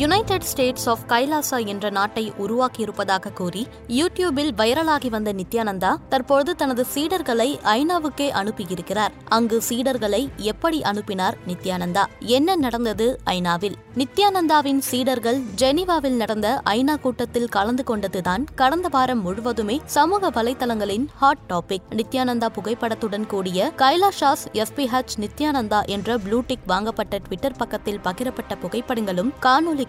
United States of Kailasa என்ற நாட்டை உருவாக்கியிருப்பதாக கூறி யூடியூபில் வைரலாகி வந்த நித்யானந்தா தற்பொழுது தனது சீடர்களை ஐநாவுக்கே அனுப்பியிருக்கிறார். அங்கு சீடர்களை எப்படி அனுப்பினார் நித்யானந்தா? என்ன நடந்தது ஐநாவில்? நித்யானந்தாவின் சீடர்கள் ஜெனீவாவில் நடந்த ஐநா கூட்டத்தில் கலந்து கொண்டதுதான் கடந்த வாரம் முழுவதுமே சமூக வலைதளங்களின் ஹாட் டாபிக் நித்யானந்தா புகைப்படத்துடன் கூடிய கைலாஷாஸ் எஸ்பிஹெச் நித்யானந்தா என்ற ப்ளூடிக் வாங்கப்பட்ட ட்விட்டர் பக்கத்தில் பகிரப்பட்ட புகைப்படங்களும்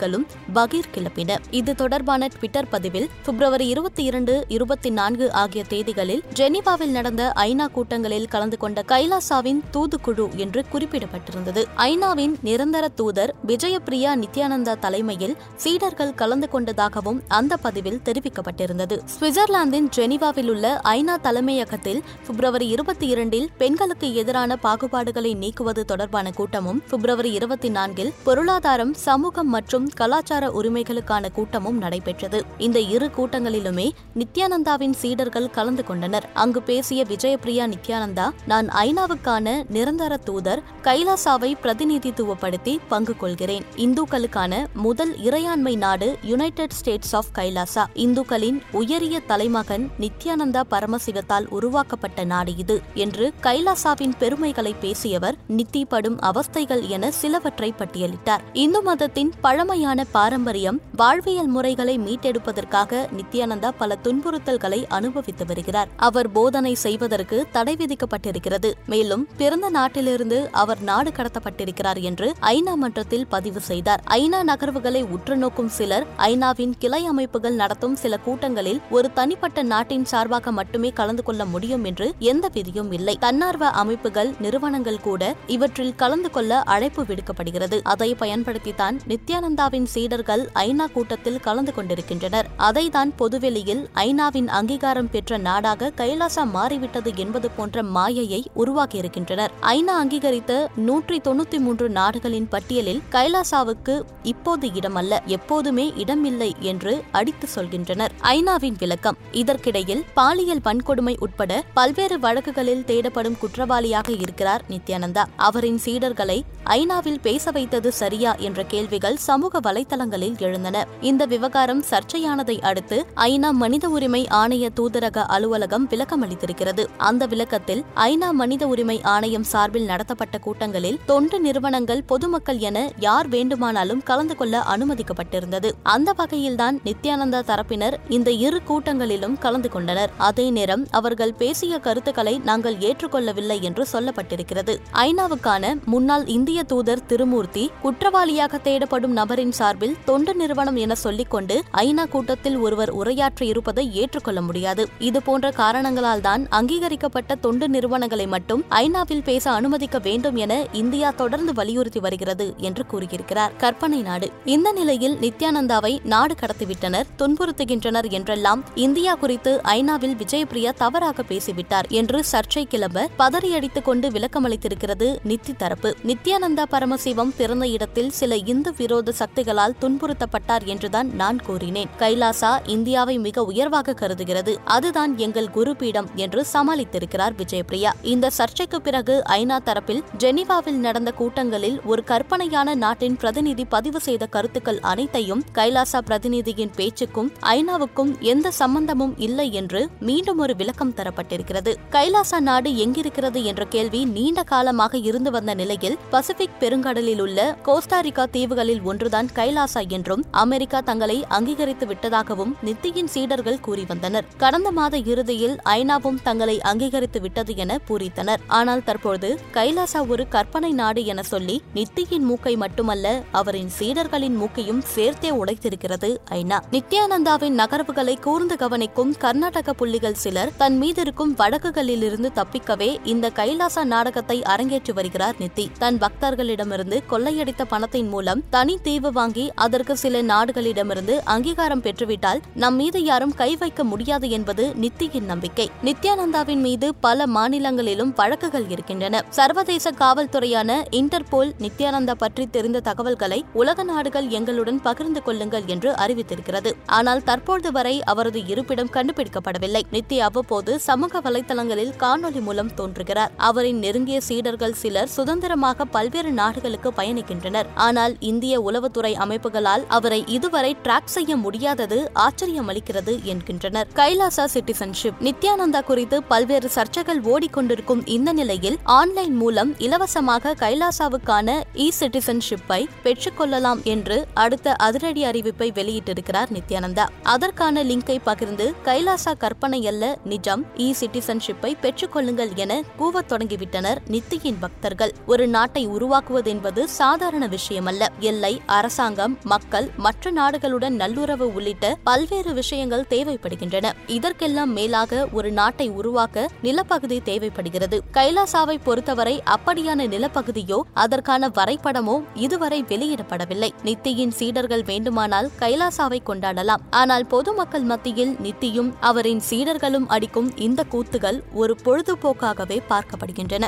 காணொலிகளும் பகீர் கிளப்பின. இது தொடர்பான ட்விட்டர் பதிவில் பிப்ரவரி இருபத்தி இரண்டு இருபத்தி நான்கு ஆகிய தேதிகளில் ஜெனீவாவில் நடந்த ஐநா கூட்டங்களில் கலந்து கொண்ட கைலாசாவின் தூதுக்குழு என்று குறிப்பிடப்பட்டிருந்தது. ஐநாவின் நிரந்தர தூதர் விஜயபிரியா நித்யானந்தா தலைமையில் சீடர்கள் கலந்து கொண்டதாகவும் அந்த பதிவில் தெரிவிக்கப்பட்டிருந்தது. சுவிட்சர்லாந்தின் ஜெனீவாவில் உள்ள ஐநா தலைமையகத்தில் பிப்ரவரி இருபத்தி இரண்டில் பெண்களுக்கு எதிரான பாகுபாடுகளை நீக்குவது தொடர்பான கூட்டமும் பிப்ரவரி இருபத்தி நான்கில் பொருளாதாரம் சமூகம் மற்றும் கலாச்சார உரிமைகளுக்கான கூட்டமும் நடைபெற்றது. இந்த இரு கூட்டங்களிலுமே நித்யானந்தாவின் சீடர்கள் கலந்து கொண்டனர். அங்கு பேசிய விஜயபிரியா நித்யானந்தா நான் ஐநாவுக்கான நிரந்தர தூதர் கைலாசாவை பிரதிநிதித்துவப்படுத்தி பங்கு கொள்கிறேன். இந்துக்களுக்கான முதல் இறையாண்மை நாடு யுனைடெட் ஸ்டேட்ஸ் ஆஃப் கைலாசா இந்துக்களின் உயரிய தலைமகன் நித்யானந்தா பரமசிவத்தால் உருவாக்கப்பட்ட நாடு இது என்று கைலாசாவின் பெருமைகளை பேசியவர் நித்தி படும் அவஸ்தைகள் என சிலவற்றை பட்டியலிட்டார். இந்து மதத்தின் பழமையான பாரம்பரியம் வாழ்வியல் முறைகளை மீட்டெடுப்பதற்காக நித்யானந்தா பல துன்புறுத்தல்களை அனுபவித்து வருகிறார். அவர் போதனை செய்வதற்கு தடை விதிக்கப்பட்டிருக்கிறது. மேலும் பிறந்த நாட்டிலிருந்து அவர் நாடு கடத்தப்பட்டிருக்கிறார் என்று ஐநா மன்றத்தில் பதிவு செய்தார். ஐநா நகர்வுகளை உற்று நோக்கும் சிலர் ஐநாவின் கிளை அமைப்புகள் நடத்தும் சில கூட்டங்களில் ஒரு தனிப்பட்ட நாட்டின் சார்பாக மட்டுமே கலந்து கொள்ள முடியும் என்று எந்த விதியும் இல்லை. தன்னார்வ அமைப்புகள் நிறுவனங்கள் கூட இவற்றில் கலந்து கொள்ள அழைப்பு விடுக்கப்படுகிறது. அதை பயன்படுத்தித்தான் நித்யானந்தாவின் சீடர்கள் ஐநா கூட்டத்தில் கலந்து கொண்டிருக்கின்றனர். அதைதான் பொதுவெளியில் ஐநாவின் அங்கீகாரம் பெற்ற நாடாக கைலாசா மாறிவிட்டது என்பது போன்ற மாயையை உருவாக்கியிருக்கின்றனர். ஐநா அங்கீகரித்த நூற்றி தொண்ணூத்தி மூன்று நாடுகளின் பட்டியலில் கைலாசாவுக்கு இப்போது இடமல்ல எப்போதுமே இடமில்லை என்று அடித்து சொல்கின்றனர். ஐநாவின் விளக்கம் இதற்கிடையில் பாலியல் வன்கொடுமை உட்பட பல்வேறு வழக்குகளில் தேடப்படும் குற்றவாளியாக இருக்கிறார் நித்யானந்தா. அவரின் சீடர்களை ஐநாவில் பேச வைத்தது சரியா என்ற கேள்விகள் சமூக சமூக வலைதளங்களில் எழுந்தன. இந்த விவகாரம் சர்ச்சையானதை அடுத்து ஐநா மனித உரிமை ஆணைய தூதரக அலுவலகம் விளக்கம் அளித்திருக்கிறது அந்த விளக்கத்தில் ஐநா மனித உரிமை ஆணையம் சார்பில் நடத்தப்பட்ட கூட்டங்களில் தொண்டு நிறுவனங்கள் பொதுமக்கள் என யார் வேண்டுமானாலும் கலந்து கொள்ள அனுமதிக்கப்பட்டிருந்தது. அந்த வகையில்தான் நித்யானந்தா தரப்பினர் இந்த இரு கூட்டங்களிலும் கலந்து கொண்டனர். அதே நேரம் அவர்கள் பேசிய கருத்துக்களை நாங்கள் ஏற்றுக்கொள்ளவில்லை என்று சொல்லப்பட்டிருக்கிறது. ஐநாவுக்கான முன்னாள் இந்திய தூதர் திருமூர்த்தி குற்றவாளியாக தேடப்படும் நபரின் சார்பில் தொண்டு நிறுவனம் என சொல்லிக்கொண்டு ஐநா கூட்டத்தில் ஒருவர் உரையாற்ற இருப்பதை ஏற்றுக்கொள்ள முடியாது. இதுபோன்ற காரணங்களால் தான் அங்கீகரிக்கப்பட்ட தொண்டு நிறுவனங்களை மட்டும் ஐநாவில் பேச அனுமதிக்க வேண்டும் என இந்தியா தொடர்ந்து வலியுறுத்தி வருகிறது என்று கூறியிருக்கிறார். கற்பனை நாடு. இந்த நிலையில் நித்யானந்தாவை நாடு கடத்திவிட்டனர் துன்புறுத்துகின்றனர் என்றெல்லாம் இந்தியா குறித்து ஐநாவில் விஜயபிரியா தவறாக பேசிவிட்டார் என்று சர்ச்சை கிளம்ப பதறியடித்துக் கொண்டு விளக்கமளித்திருக்கிறது நித்தி தரப்பு. நித்யானந்தா பரமசிவம் பிறந்த இடத்தில் சில இந்து விரோத சக்தி சக்திகளால் துன்புறுத்தப்பட்டார் என்றுதான் நான் கூறினேன். கைலாசா இந்தியாவை மிக உயர்வாக கருதுகிறது. அதுதான் எங்கள் குருபீடம் என்று சமாளித்திருக்கிறார் விஜயபிரியா இந்த சர்ச்சைக்கு பிறகு ஐநா தரப்பில் ஜெனீவாவில் நடந்த கூட்டங்களில் ஒரு கற்பனையான நாட்டின் பிரதிநிதி பதிவு செய்த கருத்துக்கள் அனைத்தையும் கைலாசா பிரதிநிதியின் பேச்சுக்கும் ஐநாவுக்கும் எந்த சம்பந்தமும் இல்லை என்று மீண்டும் ஒரு விளக்கம் தரப்பட்டிருக்கிறது. கைலாசா நாடு எங்கிருக்கிறது என்ற கேள்வி நீண்ட காலமாக இருந்து வந்த நிலையில் பசிபிக் பெருங்கடலில் உள்ள கோஸ்டாரிக்கா தீவுகளில் ஒன்றுதான் கைலாசா என்றும் அமெரிக்கா தங்களை அங்கீகரித்து விட்டதாகவும் நித்தியின் சீடர்கள் கூறி வந்தனர். கடந்த மாத இறுதியில் ஐநாவும் தங்களை அங்கீகரித்து விட்டது என பூரித்தனர். ஆனால் தற்போது கைலாசா ஒரு கற்பனை நாடு என சொல்லி நித்தியின் மூக்கை மட்டுமல்ல அவரின் சீடர்களின் மூக்கையும் சேர்த்தே உடைத்திருக்கிறது ஐநா. நித்யானந்தாவின் நகர்வுகளை கூர்ந்து கவனிக்கும் கர்நாடக புள்ளிகள் சிலர் தன் மீதிருக்கும் வழக்குகளிலிருந்து தப்பிக்கவே இந்த கைலாசா நாடகத்தை அரங்கேற்றி வருகிறார் நித்தி. தன் பக்தர்களிடமிருந்து கொள்ளையடித்த பணத்தின் மூலம் தனி தீவு ஆதரவு வாங்கி அதற்கு சில நாடுகளிடமிருந்து அங்கீகாரம் பெற்றுவிட்டால் நம் மீது யாரும் கை வைக்க முடியாது என்பது நித்தியின் நம்பிக்கை. நித்யானந்தாவின் மீது பல மாநிலங்களிலும் வழக்குகள் இருக்கின்றன. சர்வதேச காவல்துறையான இன்டர்போல் நித்யானந்தா பற்றி தெரிந்த தகவல்களை உலக நாடுகள் எங்களுடன் பகிர்ந்து கொள்ளுங்கள் என்று அறிவித்திருக்கிறது. ஆனால் தற்போது வரை அவரது இருப்பிடம் கண்டுபிடிக்கப்படவில்லை. நித்யா அவ்வப்போது சமூக வலைதளங்களில் காணொலி மூலம் தோன்றுகிறார். அவரின் நெருங்கிய சீடர்கள் சிலர் சுதந்திரமாக பல்வேறு நாடுகளுக்கு பயணிக்கின்றனர். ஆனால் இந்திய உளவுத்துறை அமைப்புகளால் அவரை இதுவரை டிராக் செய்ய முடியாதது ஆச்சரியமளிக்கிறது என்கின்றனர். கைலாசா சிட்டிசன்ஷிப் நித்யானந்தா குறித்து பல்வேறு சர்ச்சைகள் ஓடிக்கொண்டிருக்கும் இந்த நிலையில் ஆன்லைன் மூலம் இலவசமாக கைலாசாவுக்கான இ சிட்டிசன்ஷிப்பை பெற்றுக்கொள்ளலாம் என்று அடுத்த அதிரடி அறிவிப்பை வெளியிட்டிருக்கிறார் நித்யானந்தா. அதற்கான லிங்கை பகிர்ந்து கைலாசா கற்பனை அல்ல நிஜம் இ சிட்டிசன்ஷிப்பை பெற்றுக்கொள்ளுங்கள் என கூவத் தொடங்கிவிட்டனர் நித்தியின் பக்தர்கள். ஒரு நாட்டை உருவாக்குவது என்பது சாதாரண விஷயமல்ல. எல்லை அரசாங்கம் மக்கள் மற்ற நாடுகளுடன் நல்லுறவு உள்ளிட்ட பல்வேறு விஷயங்கள் தேவைப்படுகின்றன. இதற்கெல்லாம் மேலாக ஒரு நாட்டை உருவாக்க நிலப்பகுதி தேவைப்படுகிறது. கைலாசாவை பொறுத்தவரை அப்படியான நிலப்பகுதியோ அதற்கான வரைபடமோ இதுவரை வெளியிடப்படவில்லை. நித்தியின் சீடர்கள் வேண்டுமானால் கைலாசாவை கொண்டாடலாம். ஆனால் பொதுமக்கள் மத்தியில் நித்தியும் அவரின் சீடர்களும் அடிக்கும் இந்த கூத்துகள் ஒரு பொழுதுபோக்காகவே பார்க்கப்படுகின்றன.